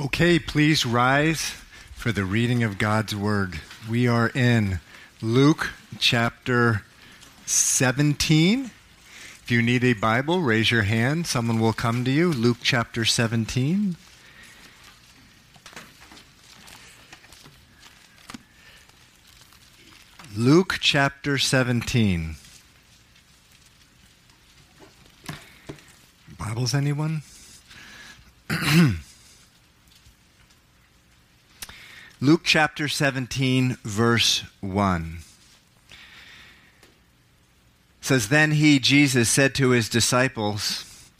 Okay, please rise for the reading of God's Word. We are in Luke chapter 17. If you need a Bible, raise your hand. Someone will come to you. Luke chapter 17. Luke chapter 17. Bibles, anyone? Luke chapter 17, verse 1 says, Then he, Jesus, said to his disciples,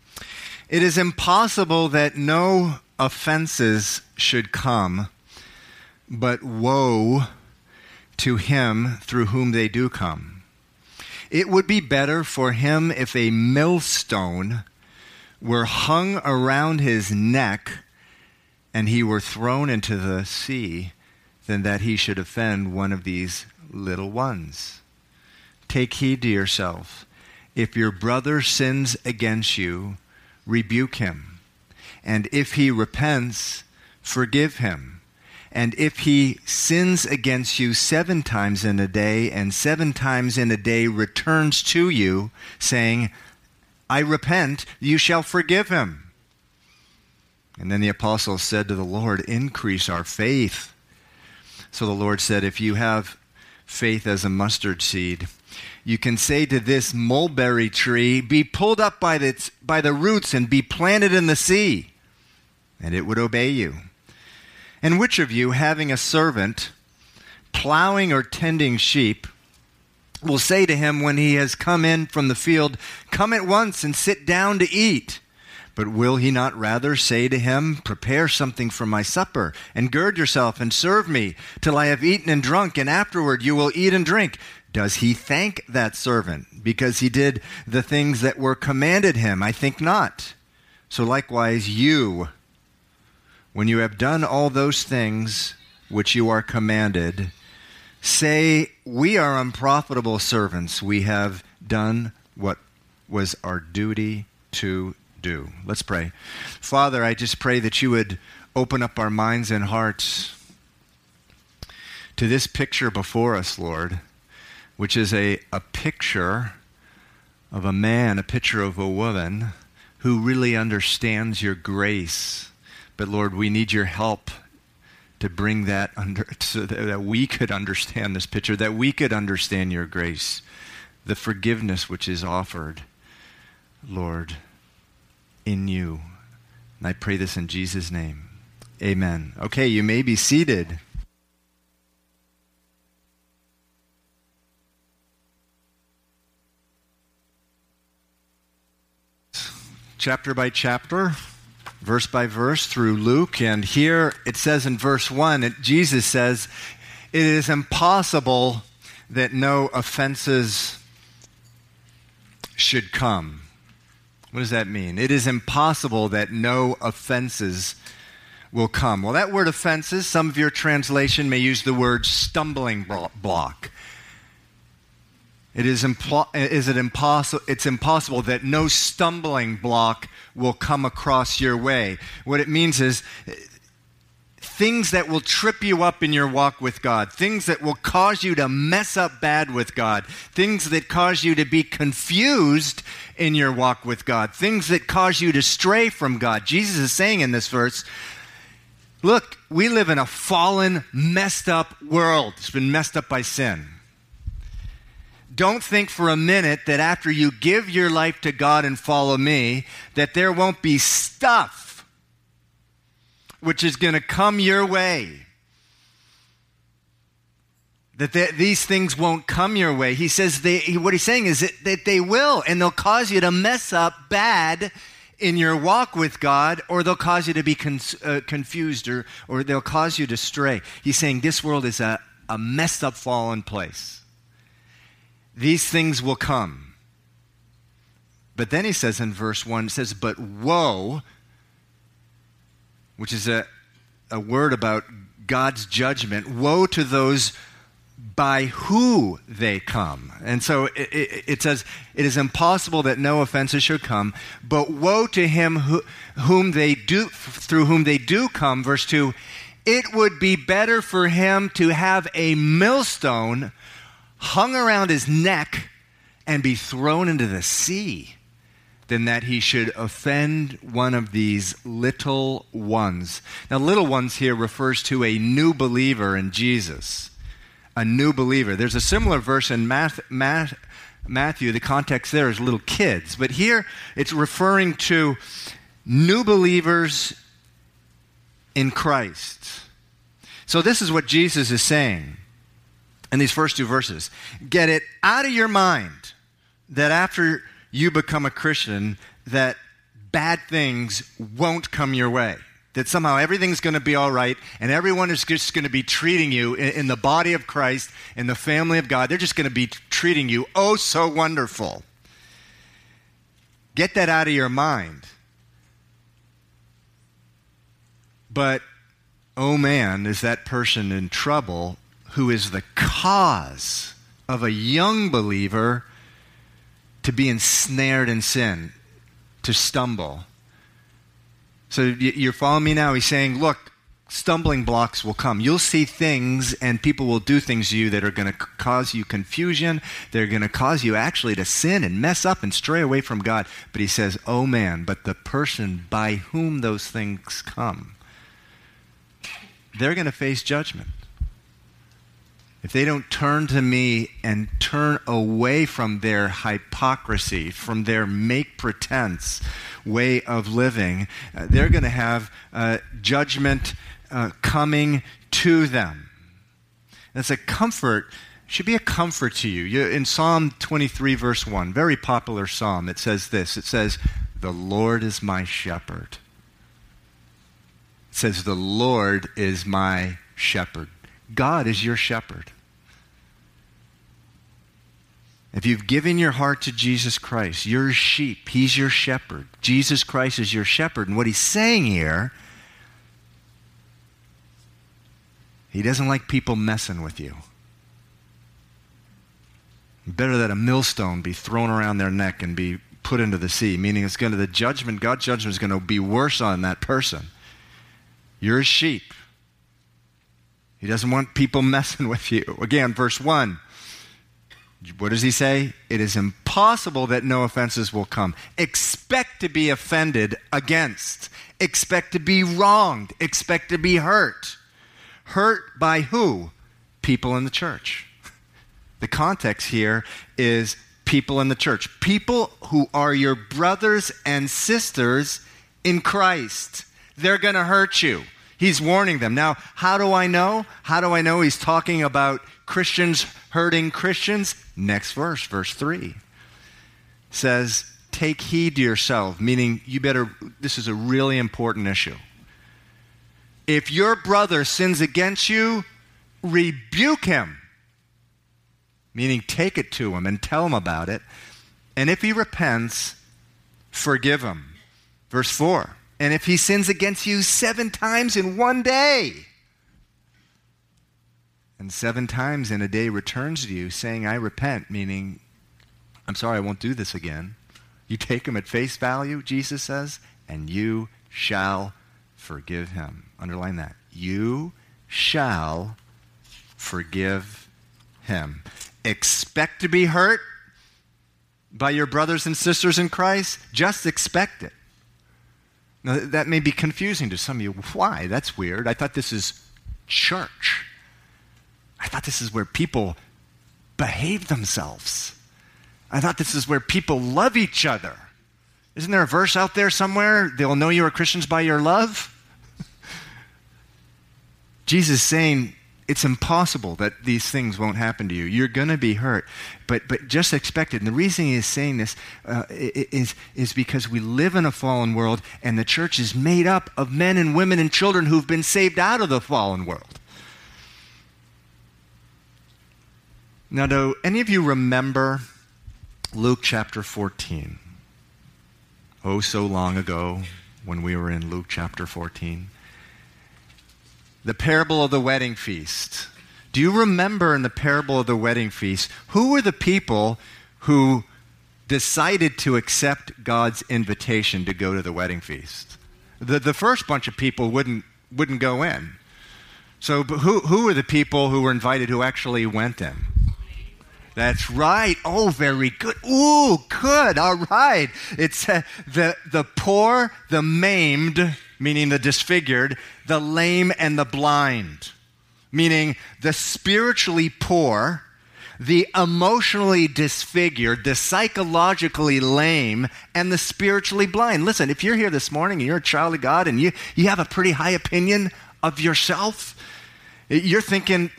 It is impossible that no offenses should come, but woe to him through whom they do come. It would be better for him if a millstone were hung around his neck and he were thrown into the sea than that he should offend one of these little ones. Take heed to yourself. If your brother sins against you, rebuke him. And if he repents, forgive him. And if he sins against you seven times in a day, and seven times in a day returns to you, saying, I repent, you shall forgive him. And then the apostles said to the Lord, Increase our faith. So the Lord said, If you have faith as a mustard seed, you can say to this mulberry tree, Be pulled up by, the by the roots and be planted in the sea, and it would obey you. And which of you, having a servant, plowing or tending sheep, will say to him when he has come in from the field, Come at once and sit down to eat? But will he not rather say to him, Prepare something for my supper, and gird yourself and serve me till I have eaten and drunk, and afterward you will eat and drink? Does he thank that servant because he did the things that were commanded him? I think not. So likewise, you, when you have done all those things which you are commanded, say, We are unprofitable servants. We have done what was our duty to do. Let's pray. Father, I just pray that you would open up our minds and hearts to this picture before us, Lord, which is a, a picture of a man, a picture of a woman who really understands your grace. But Lord, we need your help to bring that under so that we could understand this picture, that we could understand your grace, the forgiveness which is offered, Lord in you. And I pray this in Jesus' name. Amen. Okay, you may be seated. Chapter by chapter, verse by verse through Luke. And here it says in verse 1, it, Jesus says, It is impossible that no offenses should come. What does that mean? It is impossible that no offenses will come. Well, that word offenses, some of your translation may use the word stumbling block. It is, impl- is it impossible? It's impossible that no stumbling block will come across your way. What it means is things that will trip you up in your walk with God, things that will cause you to mess up bad with God, things that cause you to be confused in your walk with God, things that cause you to stray from God. Jesus is saying in this verse, Look, we live in a fallen, messed up world. It's been messed up by sin. Don't think for a minute that after you give your life to God and follow me, that there won't be stuff which is going to come your way. That they, these things won't come your way. He says, they, what he's saying is that, that they will, and they'll cause you to mess up bad in your walk with God, or they'll cause you to be con- uh, confused, or, or they'll cause you to stray. He's saying this world is a, a messed up, fallen place. These things will come. But then he says in verse 1, it says, But woe which is a, a word about God's judgment. Woe to those by who they come. And so it, it, it, says, It is impossible that no offenses should come, but woe to him who, whom they do, through whom they do come. Verse 2 It would be better for him to have a millstone hung around his neck and be thrown into the sea than that he should offend one of these little ones. Now, little ones here refers to a new believer in Jesus. A new believer. There's a similar verse in Math, Math, Matthew. The context there is little kids. But here it's referring to new believers in Christ. So, this is what Jesus is saying in these first two verses. Get it out of your mind that after you become a Christian that bad things won't come your way. That somehow everything's going to be all right and everyone is just going to be treating you in, in the body of Christ, in the family of God. They're just going to be treating you oh so wonderful. Get that out of your mind. But, oh man, is that person in trouble who is the cause of a young believer to be ensnared in sin, to stumble. So you're following me now? He's saying, look, stumbling blocks will come. You'll see things, and people will do things to you that are going to cause you confusion. They're going to cause you actually to sin and mess up and stray away from God. But he says, oh man, but the person by whom those things come, they're going to face judgment if they don't turn to me and turn away from their hypocrisy, from their make pretense way of living, uh, they're going to have uh, judgment uh, coming to them. That's a comfort, should be a comfort to you. you. In Psalm 23, verse 1, very popular psalm, it says this it says, The Lord is my shepherd. It says, The Lord is my shepherd. God is your shepherd. If you've given your heart to Jesus Christ, you're a sheep. He's your shepherd. Jesus Christ is your shepherd. And what he's saying here, he doesn't like people messing with you. Better that a millstone be thrown around their neck and be put into the sea, meaning it's going to, the judgment, God's judgment is going to be worse on that person. You're a sheep. He doesn't want people messing with you. Again, verse 1 what does he say? It is impossible that no offenses will come. Expect to be offended against. Expect to be wronged. Expect to be hurt. Hurt by who? People in the church. The context here is people in the church. People who are your brothers and sisters in Christ. They're going to hurt you. He's warning them. Now, how do I know? How do I know he's talking about Christians hurting Christians? Next verse, verse 3 says, Take heed to yourself, meaning you better, this is a really important issue. If your brother sins against you, rebuke him, meaning take it to him and tell him about it. And if he repents, forgive him. Verse 4 and if he sins against you seven times in one day, and seven times in a day returns to you saying, I repent, meaning, I'm sorry, I won't do this again. You take him at face value, Jesus says, and you shall forgive him. Underline that. You shall forgive him. Expect to be hurt by your brothers and sisters in Christ? Just expect it. Now, that may be confusing to some of you. Why? That's weird. I thought this is church. I thought this is where people behave themselves. I thought this is where people love each other. Isn't there a verse out there somewhere? They'll know you are Christians by your love? Jesus saying, it's impossible that these things won't happen to you. You're going to be hurt, but, but just expect it. And the reason he is saying this uh, is, is because we live in a fallen world, and the church is made up of men and women and children who've been saved out of the fallen world. Now, do any of you remember Luke chapter 14? Oh, so long ago when we were in Luke chapter 14 the parable of the wedding feast. Do you remember in the parable of the wedding feast, who were the people who decided to accept God's invitation to go to the wedding feast? The, the first bunch of people wouldn't, wouldn't go in. So, who, who were the people who were invited who actually went in? That's right. Oh, very good. Ooh, good. All right. It's uh, the, the poor, the maimed, meaning the disfigured, the lame, and the blind, meaning the spiritually poor, the emotionally disfigured, the psychologically lame, and the spiritually blind. Listen, if you're here this morning and you're a child of God and you, you have a pretty high opinion of yourself, you're thinking,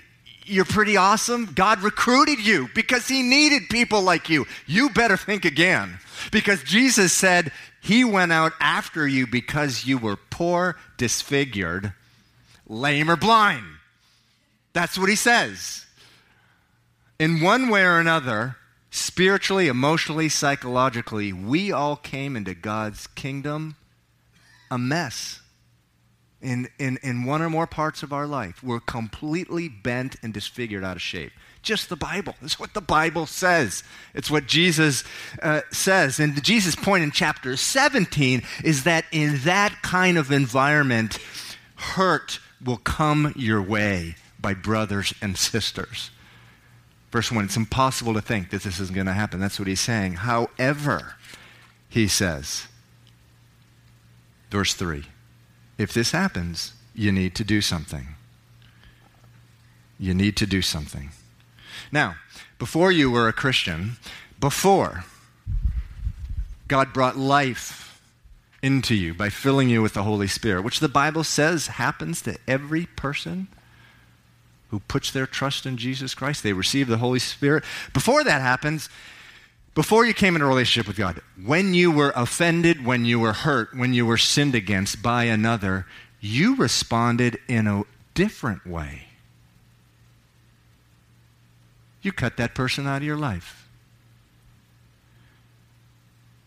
you're pretty awesome. God recruited you because he needed people like you. You better think again. Because Jesus said he went out after you because you were poor, disfigured, lame, or blind. That's what he says. In one way or another, spiritually, emotionally, psychologically, we all came into God's kingdom a mess in, in, in one or more parts of our life. We're completely bent and disfigured out of shape. Just the Bible. It's what the Bible says. It's what Jesus uh, says. And Jesus' point in chapter 17 is that in that kind of environment, hurt will come your way by brothers and sisters. Verse 1 It's impossible to think that this isn't going to happen. That's what he's saying. However, he says, verse 3 if this happens, you need to do something. You need to do something. Now, before you were a Christian, before God brought life into you by filling you with the Holy Spirit, which the Bible says happens to every person who puts their trust in Jesus Christ. They receive the Holy Spirit. Before that happens, before you came in a relationship with God, when you were offended, when you were hurt, when you were sinned against by another, you responded in a different way. You cut that person out of your life.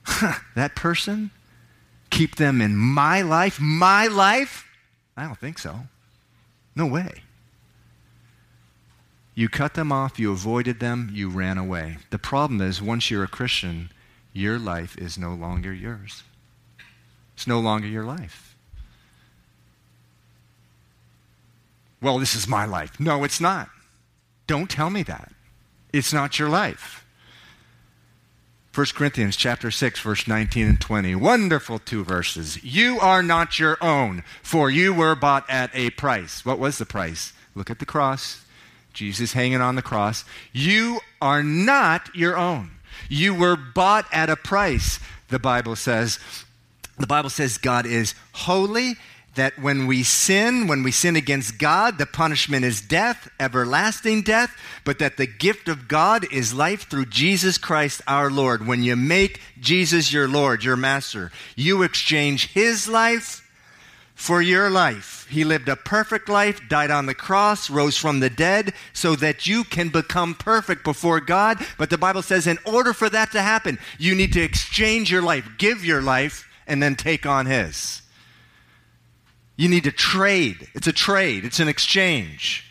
that person? Keep them in my life? My life? I don't think so. No way. You cut them off, you avoided them, you ran away. The problem is, once you're a Christian, your life is no longer yours. It's no longer your life. Well, this is my life. No, it's not. Don't tell me that. It's not your life. 1 Corinthians chapter 6 verse 19 and 20. Wonderful two verses. You are not your own, for you were bought at a price. What was the price? Look at the cross. Jesus hanging on the cross. You are not your own. You were bought at a price, the Bible says. The Bible says God is holy, that when we sin, when we sin against God, the punishment is death, everlasting death, but that the gift of God is life through Jesus Christ our Lord. When you make Jesus your Lord, your master, you exchange his life for your life. He lived a perfect life, died on the cross, rose from the dead, so that you can become perfect before God. But the Bible says, in order for that to happen, you need to exchange your life, give your life, and then take on His. You need to trade. It's a trade, it's an exchange.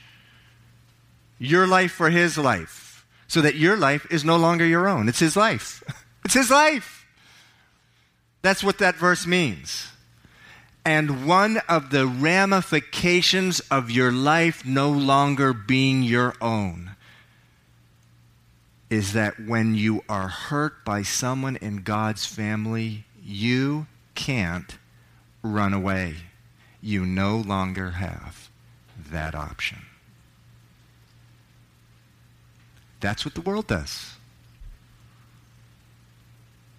Your life for His life, so that your life is no longer your own. It's His life. It's His life. That's what that verse means. And one of the ramifications of your life no longer being your own is that when you are hurt by someone in God's family, you can't run away. You no longer have that option. That's what the world does.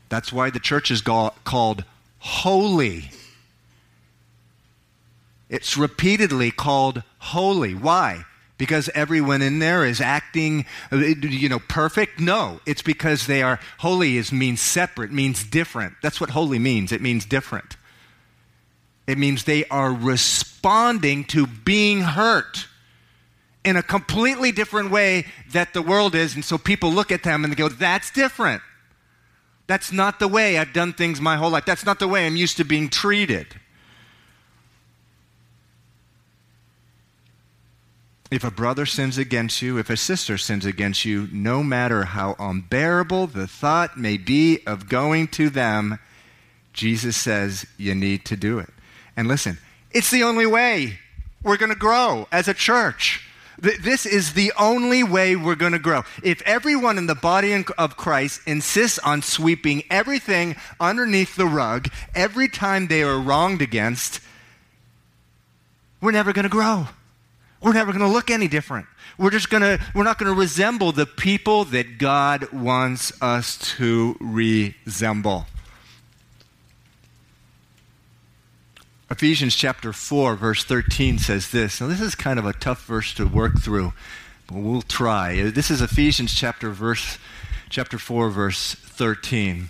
That's why the church is called holy it's repeatedly called holy. Why? Because everyone in there is acting, you know, perfect? No, it's because they are holy. Is means separate, means different. That's what holy means. It means different. It means they are responding to being hurt in a completely different way that the world is. And so people look at them and they go, that's different. That's not the way I've done things my whole life. That's not the way I'm used to being treated. If a brother sins against you, if a sister sins against you, no matter how unbearable the thought may be of going to them, Jesus says you need to do it. And listen, it's the only way we're going to grow as a church. This is the only way we're going to grow. If everyone in the body of Christ insists on sweeping everything underneath the rug every time they are wronged against, we're never going to grow we're never going to look any different. We're just going to, we're not going to resemble the people that God wants us to resemble. Ephesians chapter 4, verse 13 says this. Now, this is kind of a tough verse to work through, but we'll try. This is Ephesians chapter, verse, chapter 4, verse 13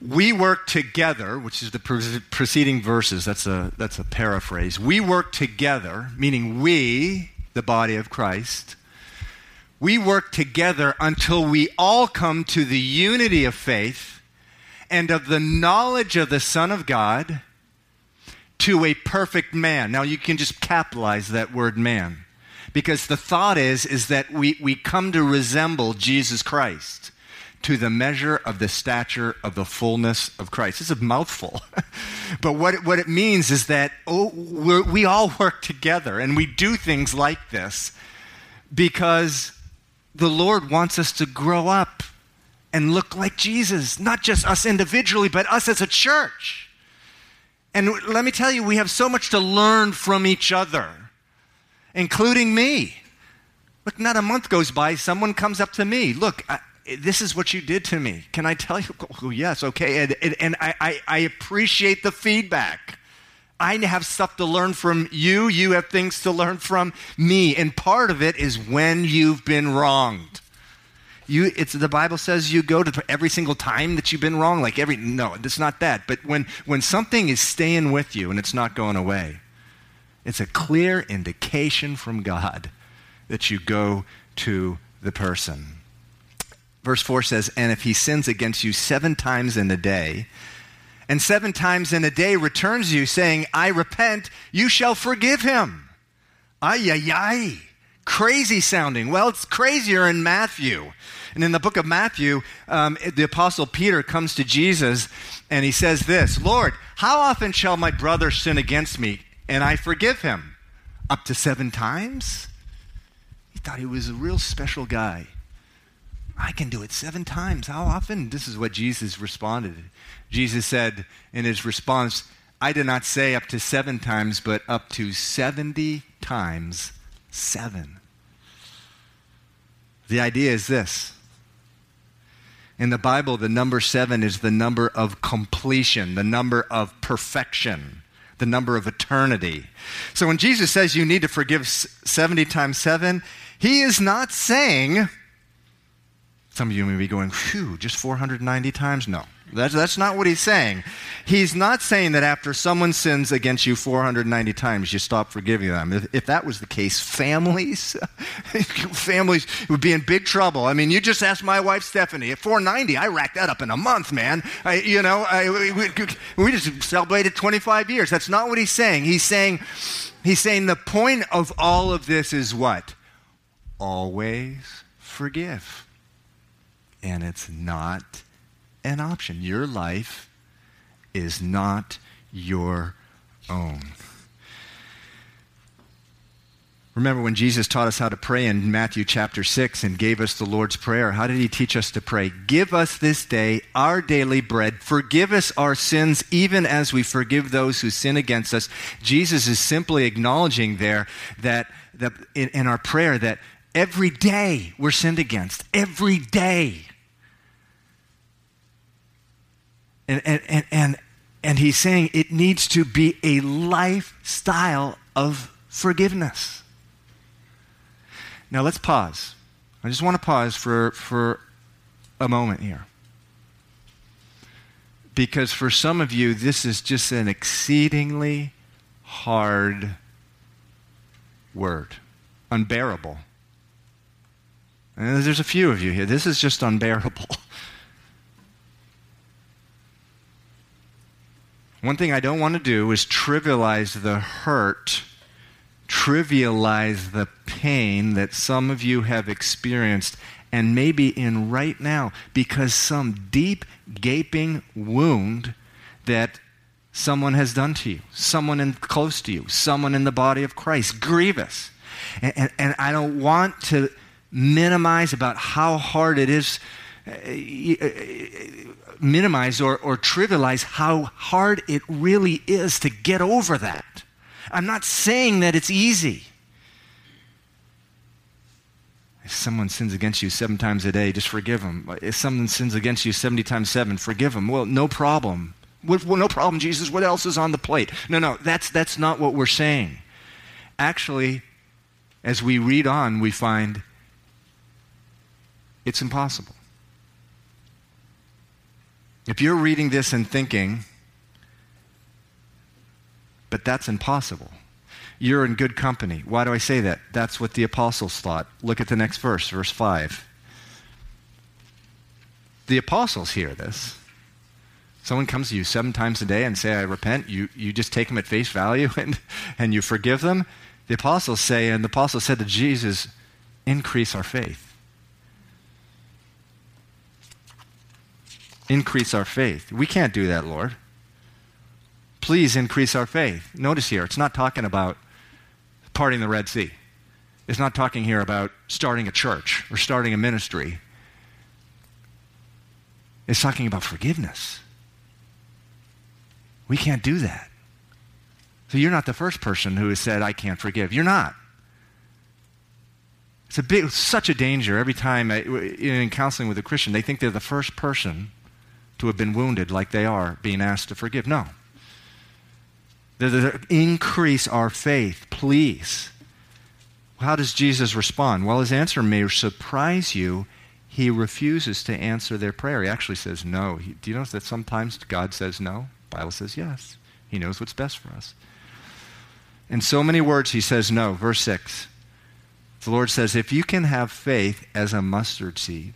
we work together, which is the preceding verses, that's a, that's a paraphrase. We work together, meaning we, the body of Christ, we work together until we all come to the unity of faith and of the knowledge of the Son of God to a perfect man. Now, you can just capitalize that word man because the thought is, is that we, we come to resemble Jesus Christ to the measure of the stature of the fullness of Christ. It's a mouthful. but what it, what it means is that oh, we all work together and we do things like this because the Lord wants us to grow up and look like Jesus, not just us individually, but us as a church. And let me tell you, we have so much to learn from each other, including me. Look, not a month goes by, someone comes up to me. Look, I, this is what you did to me. Can I tell you? Oh, yes, okay. And, and, and I, I, I appreciate the feedback. I have stuff to learn from you. You have things to learn from me. And part of it is when you've been wronged. You, it's the Bible says you go to every single time that you've been wrong. Like every no, it's not that. But when when something is staying with you and it's not going away, it's a clear indication from God that you go to the person. Verse 4 says, And if he sins against you seven times in a day, and seven times in a day returns you, saying, I repent, you shall forgive him. Ay, ay, ay. Crazy sounding. Well, it's crazier in Matthew. And in the book of Matthew, um, the apostle Peter comes to Jesus and he says this Lord, how often shall my brother sin against me and I forgive him? Up to seven times? He thought he was a real special guy. Can do it seven times. How often? This is what Jesus responded. Jesus said in his response, I did not say up to seven times, but up to 70 times seven. The idea is this. In the Bible, the number seven is the number of completion, the number of perfection, the number of eternity. So when Jesus says you need to forgive 70 times seven, he is not saying some of you may be going, phew, just 490 times? No. That's, that's not what he's saying. He's not saying that after someone sins against you 490 times, you stop forgiving them. If, if that was the case, families, families would be in big trouble. I mean, you just ask my wife, Stephanie. At 490, I racked that up in a month, man. I, you know, I, we, we just celebrated 25 years. That's not what he's saying. He's saying, he's saying the point of all of this is what? Always forgive and it's not an option. Your life is not your own. Remember when Jesus taught us how to pray in Matthew chapter 6 and gave us the Lord's Prayer? How did he teach us to pray? Give us this day our daily bread. Forgive us our sins, even as we forgive those who sin against us. Jesus is simply acknowledging there that, that in, in our prayer that every day we're sinned against. Every day. And, and, and, and, he's saying it needs to be a lifestyle of forgiveness. Now let's pause. I just want to pause for, for a moment here. Because for some of you, this is just an exceedingly hard word, unbearable. And there's a few of you here. This is just unbearable. One thing I don't want to do is trivialize the hurt trivialize the pain that some of you have experienced and maybe in right now because some deep, gaping wound that someone has done to you, someone in, close to you, someone in the body of Christ, grievous. And, and, and I don't want to minimize about how hard it is, minimize or, or trivialize how hard it really is to get over that. I'm not saying that it's easy. If someone sins against you seven times a day, just forgive them. If someone sins against you 70 times seven, forgive them. Well, no problem. Well, no problem, Jesus. What else is on the plate? No, no, that's, that's not what we're saying. Actually, as we read on, we find it's impossible. If you're reading this and thinking, but that's impossible, you're in good company. Why do I say that? That's what the apostles thought. Look at the next verse, verse 5. The apostles hear this. Someone comes to you seven times a day and say, I repent. You, you just take them at face value and, and you forgive them. The apostles say, and the apostles said to Jesus, increase our faith. Increase our faith. We can't do that, Lord. Please increase our faith. Notice here, it's not talking about parting the Red Sea. It's not talking here about starting a church or starting a ministry. It's talking about forgiveness. We can't do that. So you're not the first person who has said, I can't forgive. You're not. It's a big, such a danger every time I, in counseling with a Christian, they think they're the first person to have been wounded like they are being asked to forgive. No. Increase our faith, please. How does Jesus respond? Well, his answer may surprise you. He refuses to answer their prayer. He actually says no. He, do you notice that sometimes God says no? Bible says yes. He knows what's best for us. In so many words, he says no. Verse 6. The Lord says, If you can have faith as a mustard seed,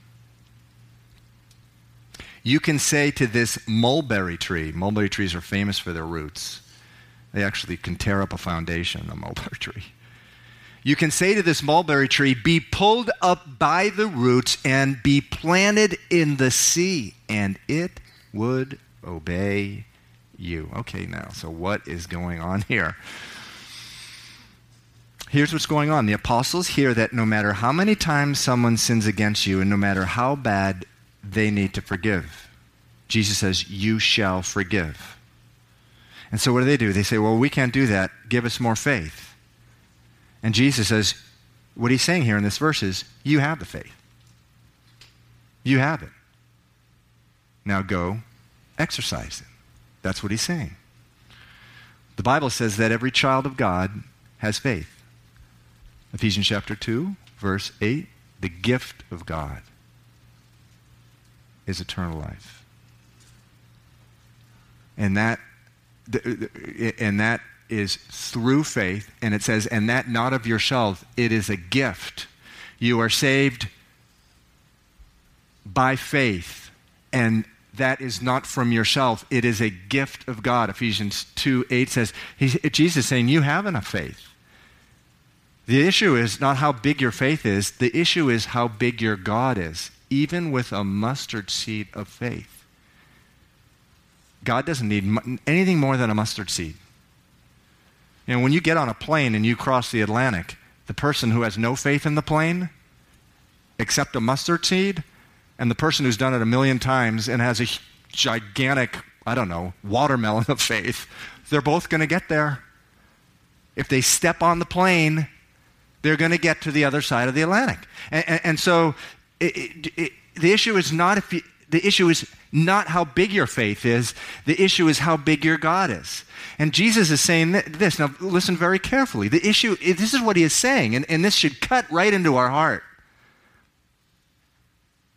you can say to this mulberry tree, mulberry trees are famous for their roots. They actually can tear up a foundation, a mulberry tree. You can say to this mulberry tree, Be pulled up by the roots and be planted in the sea, and it would obey you. Okay, now, so what is going on here? Here's what's going on. The apostles hear that no matter how many times someone sins against you, and no matter how bad they need to forgive. Jesus says, You shall forgive. And so what do they do? They say, Well, we can't do that. Give us more faith. And Jesus says, What he's saying here in this verse is, You have the faith. You have it. Now go exercise it. That's what he's saying. The Bible says that every child of God has faith. Ephesians chapter 2, verse 8 the gift of God is eternal life. And that, and that is through faith, and it says, and that not of yourself, it is a gift. You are saved by faith, and that is not from yourself. It is a gift of God. Ephesians 2 8 says, Jesus saying, You have enough faith. The issue is not how big your faith is, the issue is how big your God is even with a mustard seed of faith. God doesn't need anything more than a mustard seed. You know, when you get on a plane and you cross the Atlantic, the person who has no faith in the plane, except a mustard seed, and the person who's done it a million times and has a gigantic, I don't know, watermelon of faith, they're both going to get there. If they step on the plane, they're going to get to the other side of the Atlantic. And, and, and so it, it, the issue is not if you, the issue is not how big your faith is. The issue is how big your God is. And Jesus is saying this. Now, listen very carefully. The issue, this is what he is saying, and, and this should cut right into our heart.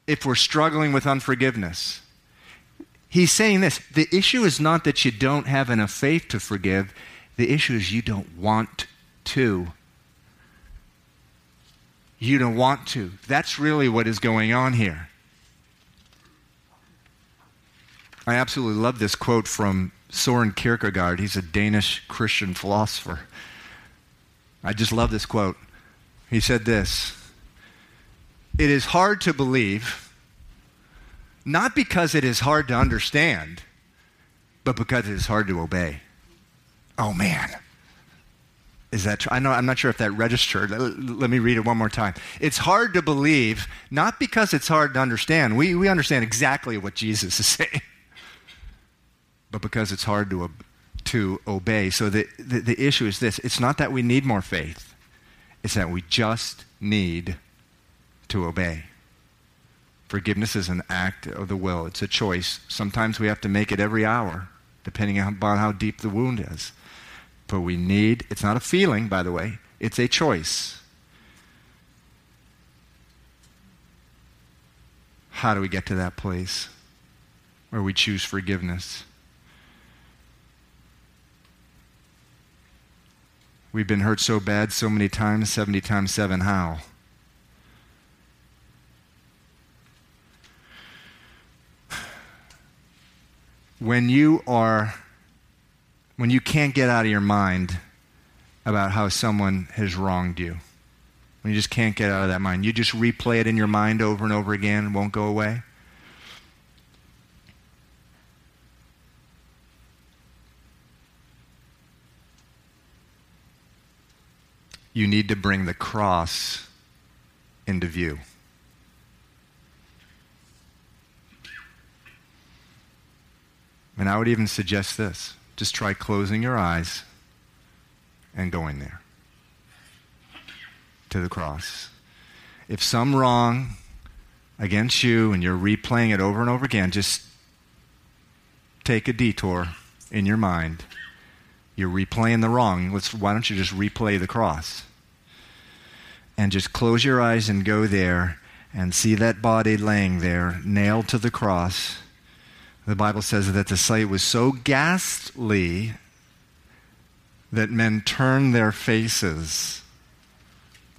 If we're struggling with unforgiveness, he's saying this the issue is not that you don't have enough faith to forgive, the issue is you don't want to you don't want to. That's really what is going on here. I absolutely love this quote from Soren Kierkegaard. He's a Danish Christian philosopher. I just love this quote. He said this It is hard to believe, not because it is hard to understand, but because it is hard to obey. Oh, man. Is that true? I know, I'm not sure if that registered. Let me read it one more time. It's hard to believe, not because it's hard to understand. We, we understand exactly what Jesus is saying, but because it's hard to, to obey. So the, the, the issue is this it's not that we need more faith, it's that we just need to obey. Forgiveness is an act of the will, it's a choice. Sometimes we have to make it every hour, depending on how deep the wound is. But we need, it's not a feeling, by the way, it's a choice. How do we get to that place where we choose forgiveness? We've been hurt so bad so many times, 70 times 7. How? When you are when you can't get out of your mind about how someone has wronged you. When you just can't get out of that mind. You just replay it in your mind over and over again, and won't go away. You need to bring the cross into view. And I would even suggest this just try closing your eyes and going there to the cross. If some wrong against you and you're replaying it over and over again, just take a detour in your mind. You're replaying the wrong. Let's, why don't you just replay the cross? And just close your eyes and go there and see that body laying there, nailed to the cross the Bible says that the sight was so ghastly that men turned their faces.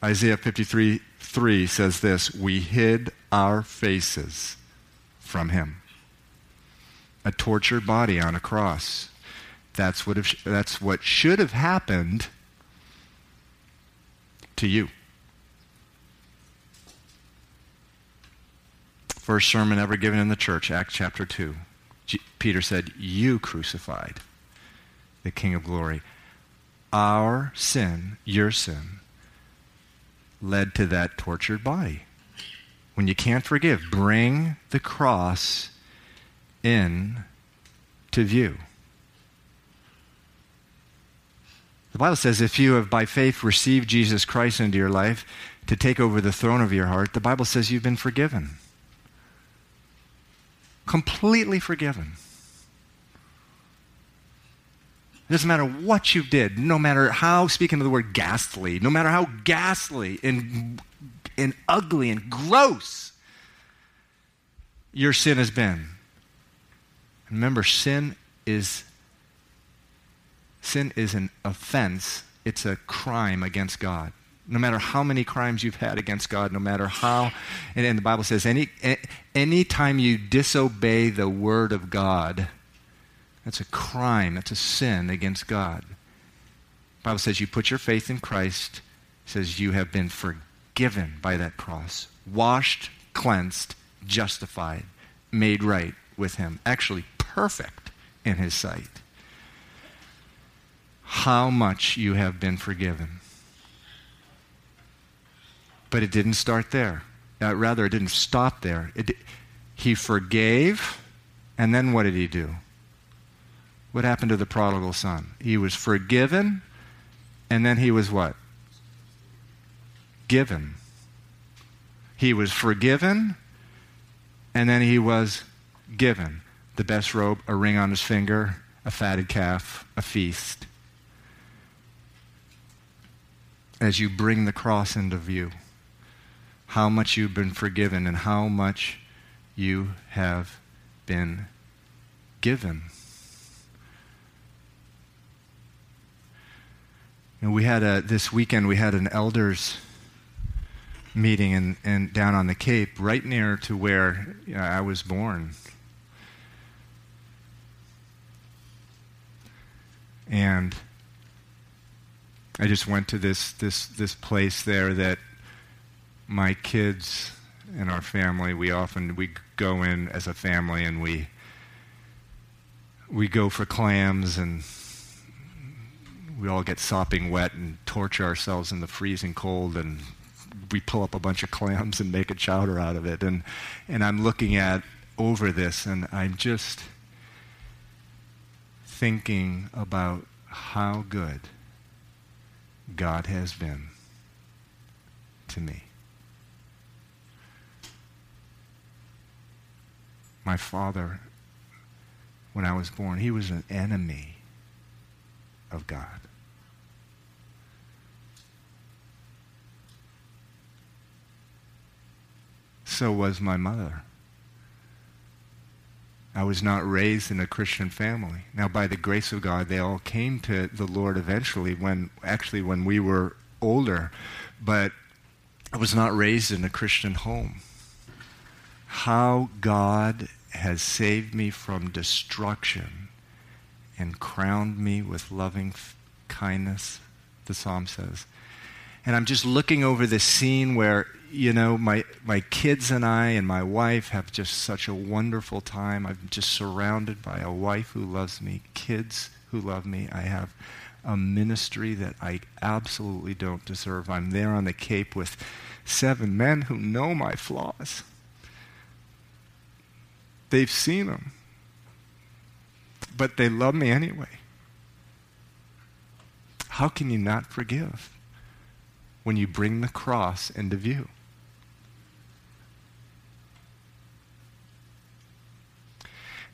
Isaiah 53 3 says this We hid our faces from him. A tortured body on a cross. That's what, if, that's what should have happened to you. First sermon ever given in the church, Acts chapter 2. Peter said, You crucified the King of glory. Our sin, your sin, led to that tortured body. When you can't forgive, bring the cross in to view. The Bible says if you have by faith received Jesus Christ into your life to take over the throne of your heart, the Bible says you've been forgiven. Completely forgiven. It doesn't matter what you did, no matter how, speaking of the word ghastly, no matter how ghastly and, and ugly and gross your sin has been. Remember, sin is sin is an offense. It's a crime against God. No matter how many crimes you've had against God, no matter how, and, and the Bible says, any any time you disobey the word of God, that's a crime. That's a sin against God. The Bible says you put your faith in Christ, says you have been forgiven by that cross, washed, cleansed, justified, made right with him. Actually, perfect in his sight. How much you have been forgiven. But it didn't start there. Uh, rather, it didn't stop there. It, he forgave, and then what did he do? What happened to the prodigal son? He was forgiven, and then he was what? Given. He was forgiven, and then he was given the best robe, a ring on his finger, a fatted calf, a feast. As you bring the cross into view, how much you've been forgiven and how much you have been given. And we had a, this weekend, we had an elders meeting in, in, down on the Cape, right near to where you know, I was born. And I just went to this, this, this place there that my kids and our family, we often we go in as a family and we we go for clams and we all get sopping wet and torture ourselves in the freezing cold and we pull up a bunch of clams and make a chowder out of it and and I'm looking at over this and I'm just thinking about how good God has been to me. My father, when I was born, he was an enemy of God. So was my mother. I was not raised in a Christian family. Now, by the grace of God, they all came to the Lord eventually, when actually when we were older, but I was not raised in a Christian home. How God has saved me from destruction and crowned me with loving kindness, the psalm says. And I'm just looking over this scene where you know, my, my kids and I and my wife have just such a wonderful time. I'm just surrounded by a wife who loves me, kids who love me. I have a ministry that I absolutely don't deserve. I'm there on the Cape with seven men who know my flaws. They've seen them, but they love me anyway. How can you not forgive when you bring the cross into view?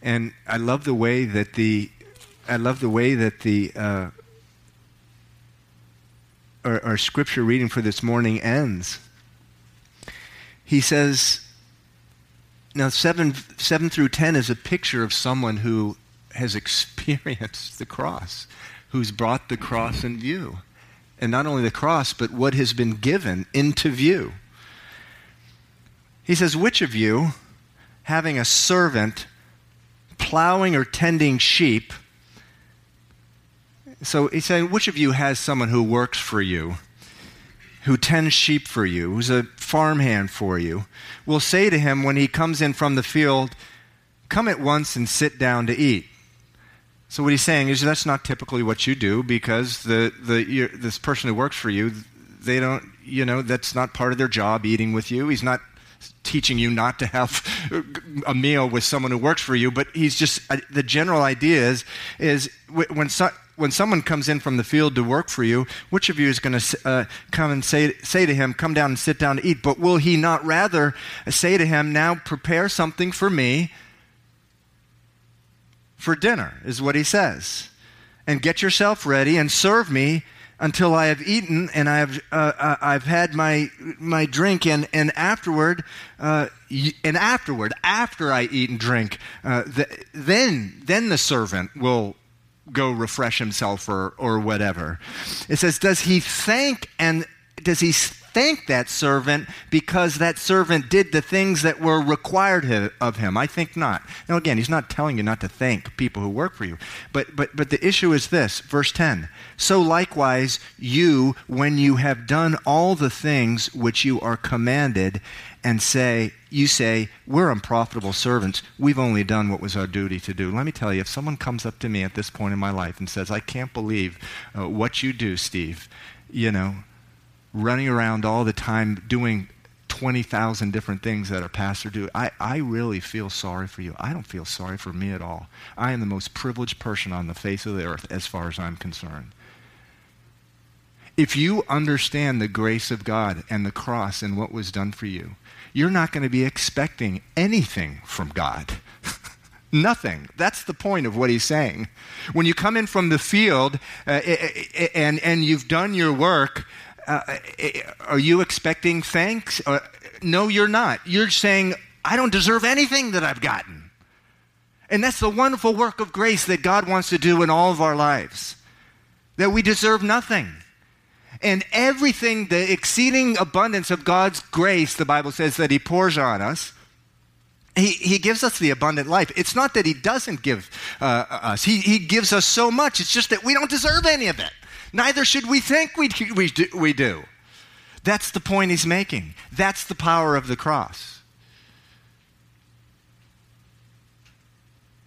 And I love the way that the I love the way that the uh, our, our scripture reading for this morning ends. He says, now seven seven through ten is a picture of someone who has experienced the cross, who's brought the cross in view. And not only the cross, but what has been given into view. He says, Which of you, having a servant plowing or tending sheep. So he's saying, which of you has someone who works for you, who tends sheep for you, who's a farmhand for you, will say to him when he comes in from the field, Come at once and sit down to eat. So what he's saying is that's not typically what you do because the, the, this person who works for you, they don't, you know, that's not part of their job eating with you. He's not teaching you not to have a meal with someone who works for you, but he's just uh, the general idea is is when so, when someone comes in from the field to work for you, which of you is going to uh, come and say say to him, "Come down and sit down to eat"? But will he not rather say to him, "Now prepare something for me for dinner"? Is what he says, and get yourself ready and serve me until I have eaten and I have uh, uh, I've had my my drink and and afterward uh, and afterward after I eat and drink uh, the, then then the servant will go refresh himself or or whatever. It says, does he thank and does he thank that servant because that servant did the things that were required of him? I think not. Now, again, he's not telling you not to thank people who work for you. But, but, but the issue is this verse 10 So likewise, you, when you have done all the things which you are commanded, and say, you say, we're unprofitable servants. We've only done what was our duty to do. Let me tell you, if someone comes up to me at this point in my life and says, I can't believe uh, what you do, Steve, you know, running around all the time doing 20,000 different things that a pastor do. I, I really feel sorry for you. I don't feel sorry for me at all. I am the most privileged person on the face of the earth as far as I'm concerned. If you understand the grace of God and the cross and what was done for you, you're not going to be expecting anything from God. Nothing. That's the point of what he's saying. When you come in from the field uh, and, and you've done your work, uh, are you expecting thanks? Uh, no, you're not. You're saying, I don't deserve anything that I've gotten. And that's the wonderful work of grace that God wants to do in all of our lives, that we deserve nothing. And everything, the exceeding abundance of God's grace, the Bible says that He pours on us. He, he gives us the abundant life. It's not that He doesn't give uh, us, he, he gives us so much. It's just that we don't deserve any of it. Neither should we think we, we, do, we do. That's the point he's making. That's the power of the cross.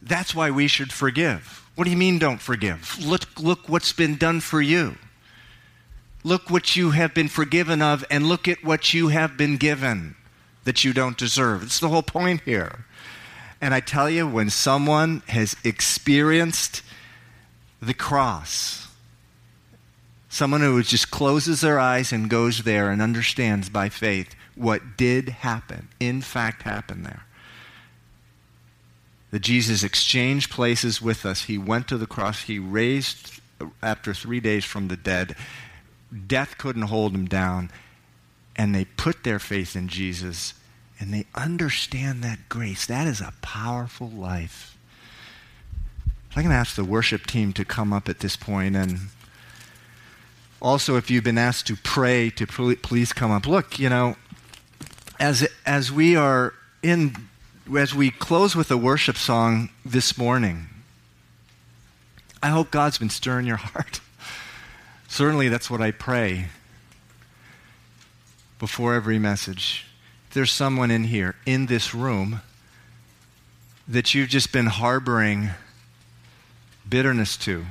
That's why we should forgive. What do you mean, don't forgive? Look, look what's been done for you. Look what you have been forgiven of, and look at what you have been given that you don't deserve. It's the whole point here. And I tell you, when someone has experienced the cross, someone who just closes their eyes and goes there and understands by faith what did happen, in fact, happened there. That Jesus exchanged places with us. He went to the cross. He raised after three days from the dead. Death couldn't hold him down. And they put their faith in Jesus and they understand that grace. That is a powerful life. I'm going to ask the worship team to come up at this point and also if you've been asked to pray to please come up. Look, you know, as as we are in as we close with a worship song this morning, I hope God's been stirring your heart. Certainly that's what I pray before every message there's someone in here, in this room, that you've just been harboring bitterness to,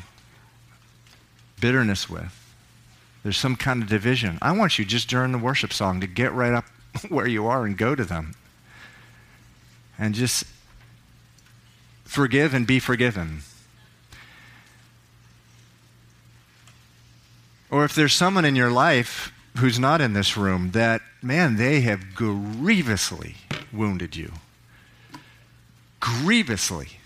bitterness with. There's some kind of division. I want you just during the worship song to get right up where you are and go to them. And just forgive and be forgiven. Or if there's someone in your life who's not in this room that, man, they have grievously wounded you. Grievously.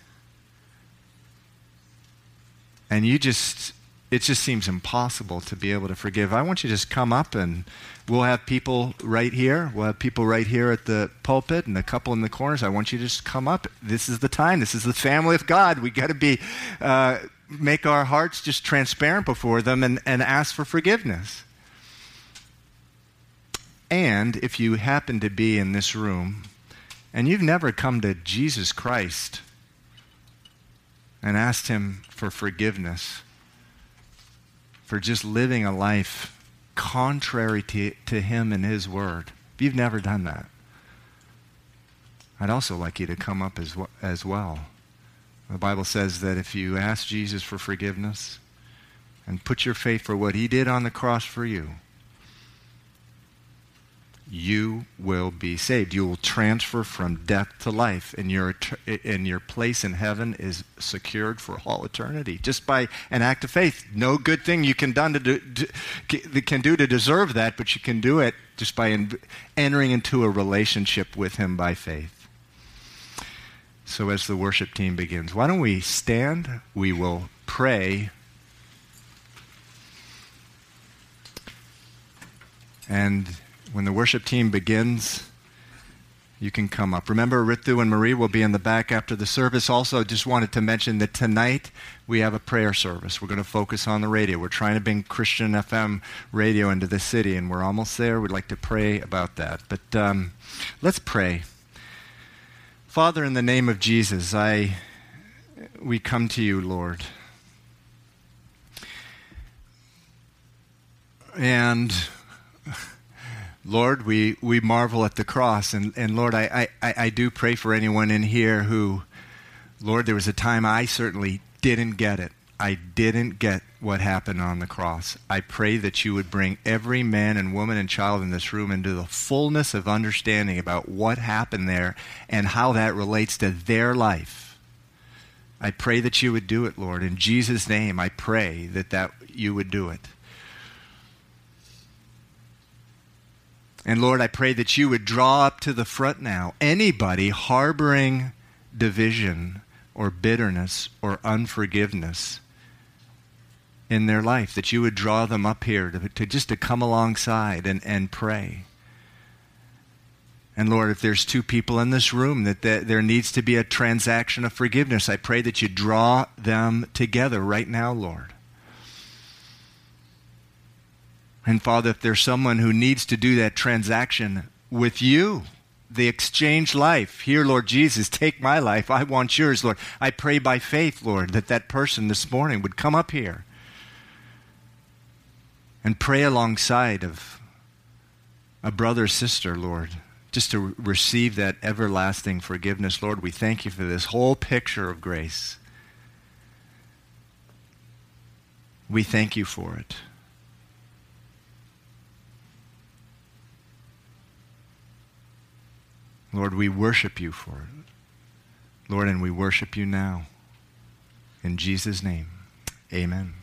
And you just, it just seems impossible to be able to forgive. I want you to just come up and we'll have people right here. We'll have people right here at the pulpit and a couple in the corners. I want you to just come up. This is the time. This is the family of God. We got to be, uh, make our hearts just transparent before them and, and ask for forgiveness. And if you happen to be in this room and you've never come to Jesus Christ and asked Him for forgiveness for just living a life contrary to, to Him and His Word, if you've never done that, I'd also like you to come up as, as well. The Bible says that if you ask Jesus for forgiveness and put your faith for what He did on the cross for you, you will be saved. You will transfer from death to life, and your, and your place in heaven is secured for all eternity just by an act of faith. No good thing you can, done to do, to, can do to deserve that, but you can do it just by in, entering into a relationship with Him by faith. So, as the worship team begins, why don't we stand? We will pray. And when the worship team begins, you can come up. Remember, Ritu and Marie will be in the back after the service. Also, just wanted to mention that tonight we have a prayer service. We're going to focus on the radio. We're trying to bring Christian FM radio into the city, and we're almost there. We'd like to pray about that. But um, let's pray. Father, in the name of Jesus, I we come to you, Lord. And Lord, we, we marvel at the cross. And, and Lord, I, I, I do pray for anyone in here who, Lord, there was a time I certainly didn't get it. I didn't get what happened on the cross. I pray that you would bring every man and woman and child in this room into the fullness of understanding about what happened there and how that relates to their life. I pray that you would do it, Lord. In Jesus' name, I pray that, that you would do it. And Lord, I pray that you would draw up to the front now anybody harboring division or bitterness or unforgiveness in their life, that you would draw them up here to, to just to come alongside and, and pray. And Lord, if there's two people in this room that, that there needs to be a transaction of forgiveness, I pray that you draw them together right now, Lord. And Father, if there's someone who needs to do that transaction with you, the exchange life, here, Lord Jesus, take my life. I want yours, Lord. I pray by faith, Lord, that that person this morning would come up here and pray alongside of a brother, sister, Lord, just to receive that everlasting forgiveness. Lord, we thank you for this whole picture of grace. We thank you for it. Lord, we worship you for it. Lord, and we worship you now. In Jesus' name, amen.